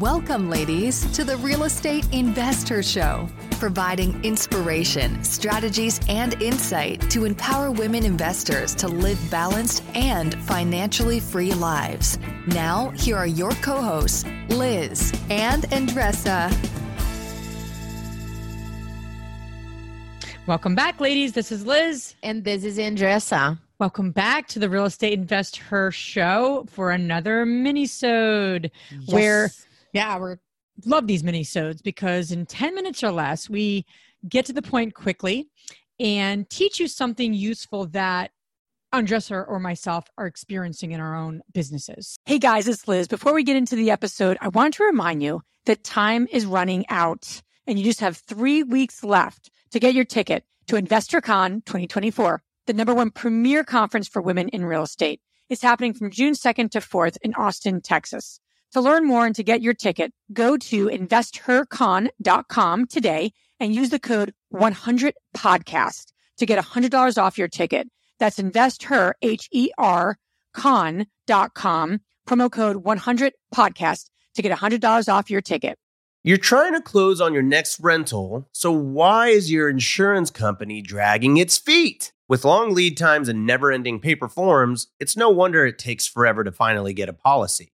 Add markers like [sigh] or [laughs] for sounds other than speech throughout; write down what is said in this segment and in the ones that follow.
Welcome, ladies, to the Real Estate InvestHER Show, providing inspiration, strategies, and insight to empower women investors to live balanced and financially free lives. Now, here are your co hosts, Liz and Andresa. Welcome back, ladies. This is Liz. And this is Andresa. Welcome back to the Real Estate InvestHER Show for another mini-sode Yes. where yeah, we love these mini-sodes because in 10 minutes or less, we get to the point quickly and teach you something useful that Andresa or myself are experiencing in our own businesses. Hey guys, it's Liz. Before we get into the episode, I want to remind you that time is running out and you just have three weeks left to get your ticket to InvestHERCon 2024, the number one premier conference for women in real estate. It's happening from June 2nd to 4th in Austin, Texas. To learn more and to get your ticket, go to investhercon.com today and use the code 100podcast to get $100 off your ticket. That's investher, H-E-R, con.com, promo code 100podcast to get $100 off your ticket. You're trying to close on your next rental, so why is your insurance company dragging its feet? With long lead times and never ending paper forms, it's no wonder it takes forever to finally get a policy.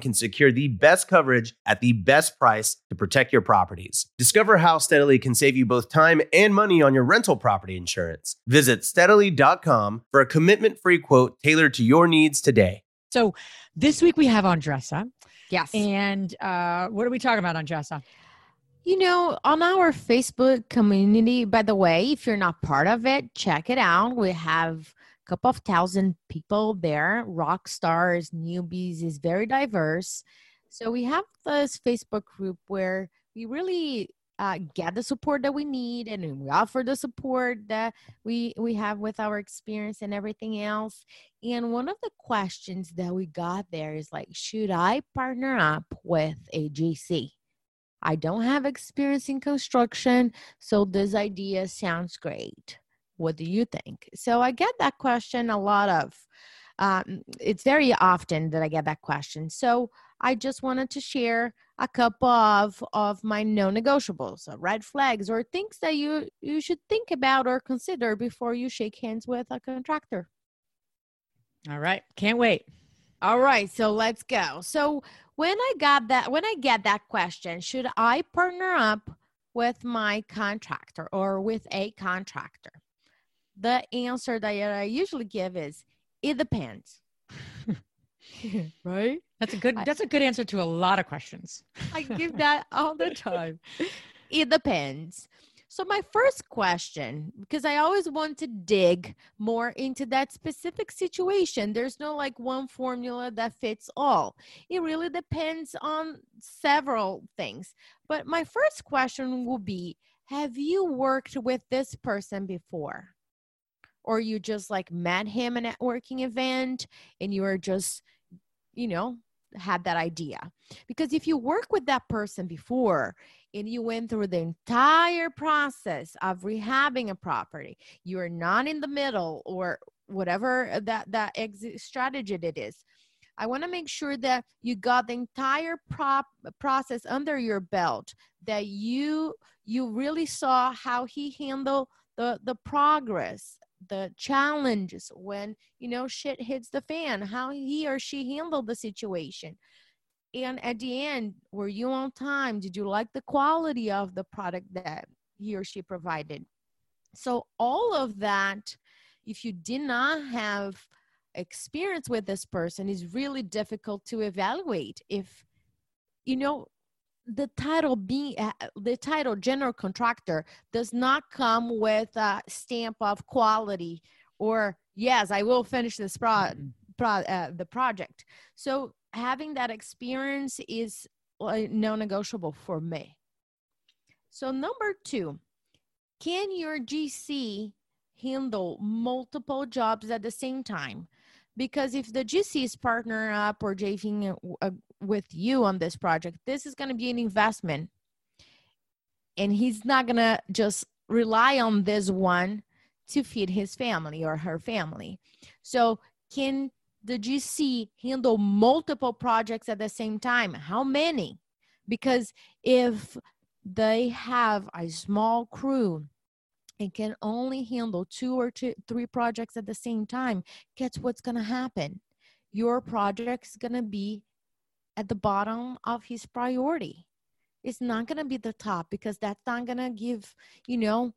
can secure the best coverage at the best price to protect your properties. Discover how Steadily can save you both time and money on your rental property insurance. Visit steadily.com for a commitment free quote tailored to your needs today. So this week we have Andresa. Yes. And uh, what are we talking about, Andresa? you know, on our Facebook community, by the way, if you're not part of it, check it out. We have a couple of thousand people there, rock stars, newbies, is very diverse. So we have this Facebook group where we really uh, get the support that we need and we offer the support that we we have with our experience and everything else and one of the questions that we got there is like should i partner up with a gc I don't have experience in construction, so this idea sounds great. What do you think? So I get that question a lot of. Um, it's very often that I get that question. So I just wanted to share a couple of of my non-negotiables, red flags, or things that you you should think about or consider before you shake hands with a contractor. All right. Can't wait. All right, so let's go. So when I got that, when I get that question, should I partner up with my contractor or with a contractor? The answer that I usually give is it depends. [laughs] right? That's a good I- that's a good answer to a lot of questions. I give [laughs] that all the time. [laughs] It depends. So, my first question, because I always want to dig more into that specific situation, there's no like one formula that fits all. It really depends on several things. But my first question will be Have you worked with this person before? Or you just like met him at a networking event and you were just, you know, had that idea? Because if you work with that person before, and you went through the entire process of rehabbing a property you're not in the middle or whatever that that exit strategy it is i want to make sure that you got the entire prop process under your belt that you you really saw how he handled the the progress the challenges when you know shit hits the fan how he or she handled the situation. And at the end were you on time? Did you like the quality of the product that he or she provided? So all of that if you did not have experience with this person is really difficult to evaluate if you know the title being uh, the title general contractor does not come with a stamp of quality or yes i will finish this pro- pro- uh, the project. So having that experience is uh, non-negotiable for me. So number two, can your GC handle multiple jobs at the same time? Because if the GC is partnering up or JVing uh, with you on this project, this is going to be an investment. And he's not going to just rely on this one to feed his family or her family. So, can the GC handle multiple projects at the same time? How many? Because if they have a small crew and can only handle two or two, three projects at the same time, guess what's going to happen? Your project's going to be at the bottom of his priority. It's not going to be the top because that's not going to give, you know,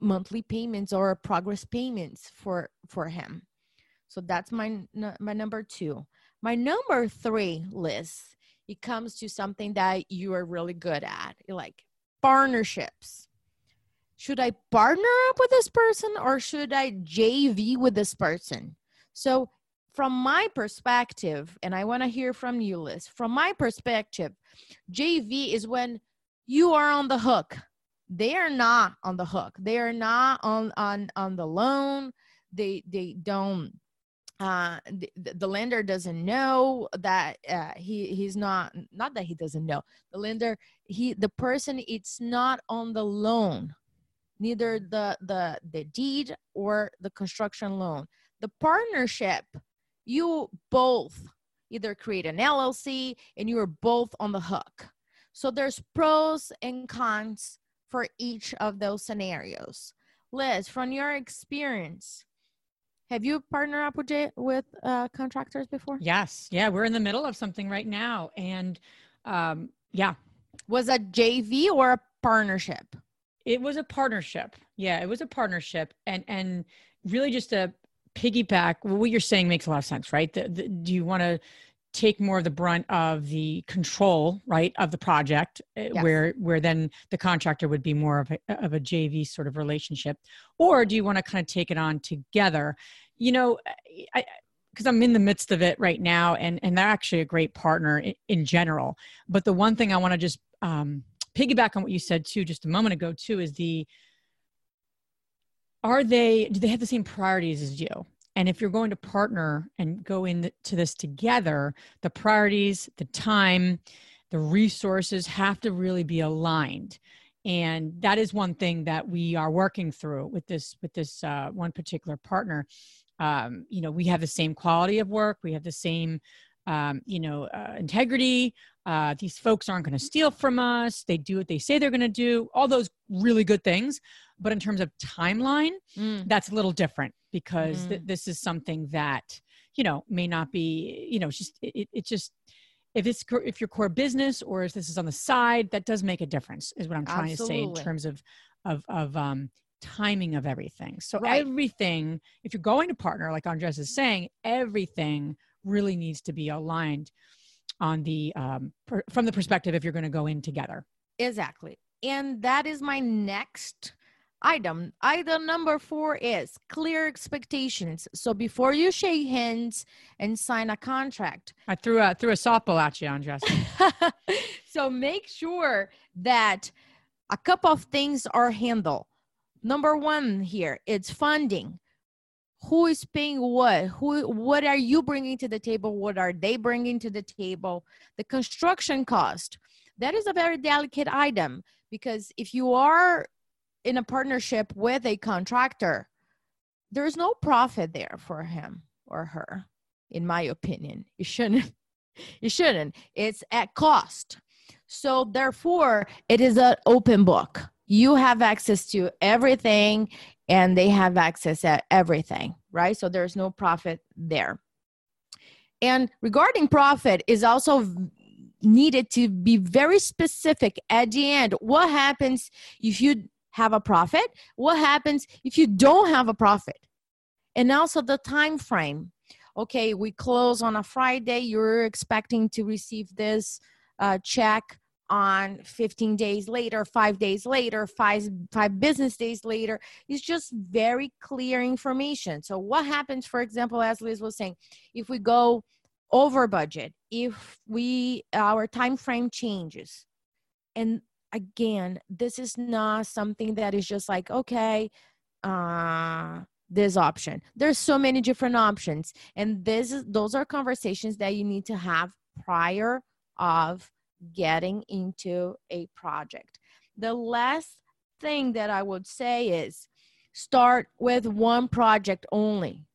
monthly payments or progress payments for for him. So that's my my number 2. My number 3 list it comes to something that you are really good at, like partnerships. Should I partner up with this person or should I JV with this person? So from my perspective, and I want to hear from you, Liz, from my perspective, JV is when you are on the hook. They are not on the hook. They are not on on on the loan. They they don't uh the, the lender doesn't know that uh, he he's not not that he doesn't know the lender he the person it's not on the loan neither the the the deed or the construction loan the partnership you both either create an LLC and you are both on the hook. So there's pros and cons for each of those scenarios. Liz, from your experience, have you partnered up with with uh, contractors before? Yes, yeah, we're in the middle of something right now, and um, yeah, was a JV or a partnership? It was a partnership. Yeah, it was a partnership, and and really just a piggyback what you're saying makes a lot of sense right? The, the, do you want to take more of the brunt of the control right of the project eh, yes. where where then the contractor would be more of a, of a jv sort of relationship? Or do you want to kind of take it on together? You know i because i'm in the midst of it right now and and they're actually a great partner in, in general. But the one thing i want to just um, piggyback on what you said too just a moment ago too is the are they do they have the same priorities as you? And if you're going to partner and go into this together the priorities the time the resources have to really be aligned. And that is one thing that we are working through with this with this uh, one particular partner. Um, you know we have the same quality of work. We have the same um, you know uh, integrity uh, these folks aren't going to steal from us they do what they say they're going to do all those really good things but in terms of timeline mm. that's a little different because mm. th- this is something that you know may not be you know just it, it just if it's if your core business or if this is on the side that does make a difference is what i'm trying Absolutely. to say in terms of of of um timing of everything so right. everything if you're going to partner like andres is saying everything really needs to be aligned on the um, per, from the perspective if you're going to go in together. Exactly. And that is my next item. Item number four is clear expectations. So before you shake hands and sign a contract. I threw a threw a softball at you andres. [laughs] So make sure that a couple of things are handled. Number one here it's funding who is paying what? Who what are you bringing to the table? What are they bringing to the table? The construction cost. That is a very delicate item because if you are in a partnership with a contractor there's no profit there for him or her in my opinion. You shouldn't [laughs] you shouldn't. It's at cost. So therefore it is an open book. You have access to everything and they have access at everything, right? So there's no profit there. And regarding profit is also needed to be very specific at the end. What happens if you have a profit? What happens if you don't have a profit? And also the time frame. Okay, we close on a Friday. You're expecting to receive this uh, check on 15 days later, five days later, five five business days later. It's just very clear information. So what happens, for example, as Liz was saying, if we go over budget, if we our time frame changes, and again, this is not something that is just like okay. Uh, this option there's so many different options and this is those are conversations that you need to have prior of getting into a project. The last thing that I would say is start with one project only.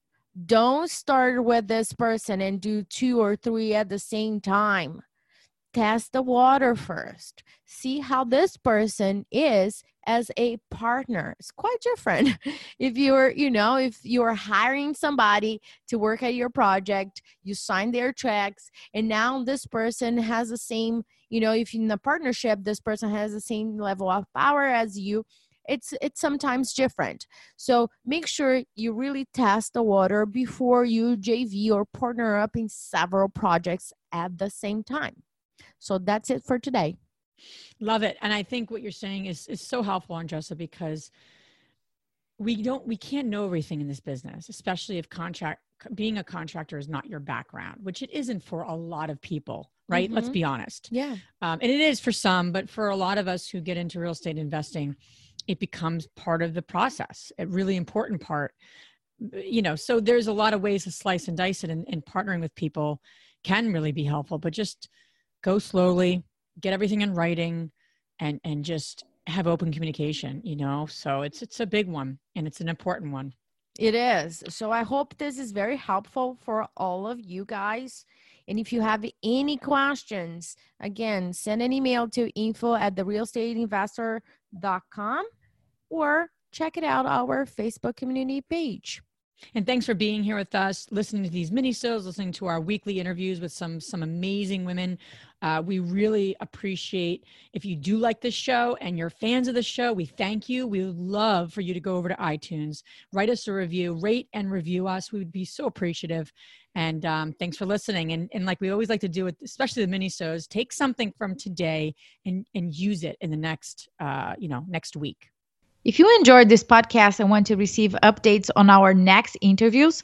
Don't start with this person and do two or three at the same time test the water first. See how this person is as a partner. It's quite different. [laughs] If you're you know if you're hiring somebody to work at your project you sign their checks and now this person has the same you know if in a partnership this person has the same level of power as you it's it's sometimes different. So make sure you really test the water before you jv or partner up in several projects at the same time so that's it for today. Love it. And I think what you're saying is, is so helpful, Andresa, because we don't we can't know everything in this business, especially if contract being a contractor is not your background, which it isn't for a lot of people, right? Mm-hmm. Let's be honest. Yeah. Um, and it is for some, but for a lot of us who get into real estate investing, it becomes part of the process, a really important part. You know, so there's a lot of ways to slice and dice it, and, and partnering with people can really be helpful. But just go slowly, get everything in writing, and and just have open communication. You know, so it's it's a big one and it's an important one. It is. So I hope this is very helpful for all of you guys. And if you have any questions, again, send an email to info at the realestateinvestor.com or check it out our Facebook community page. And thanks for being here with us, listening to these mini shows, listening to our weekly interviews with some some amazing women. Uh, we really appreciate if you do like this show and you're fans of the show. We thank you. We would love for you to go over to iTunes, write us a review, rate and review us. We would be so appreciative. And um, thanks for listening. And, and like we always like to do, with especially the mini shows, take something from today and and use it in the next uh, you know next week. If you enjoyed this podcast and want to receive updates on our next interviews,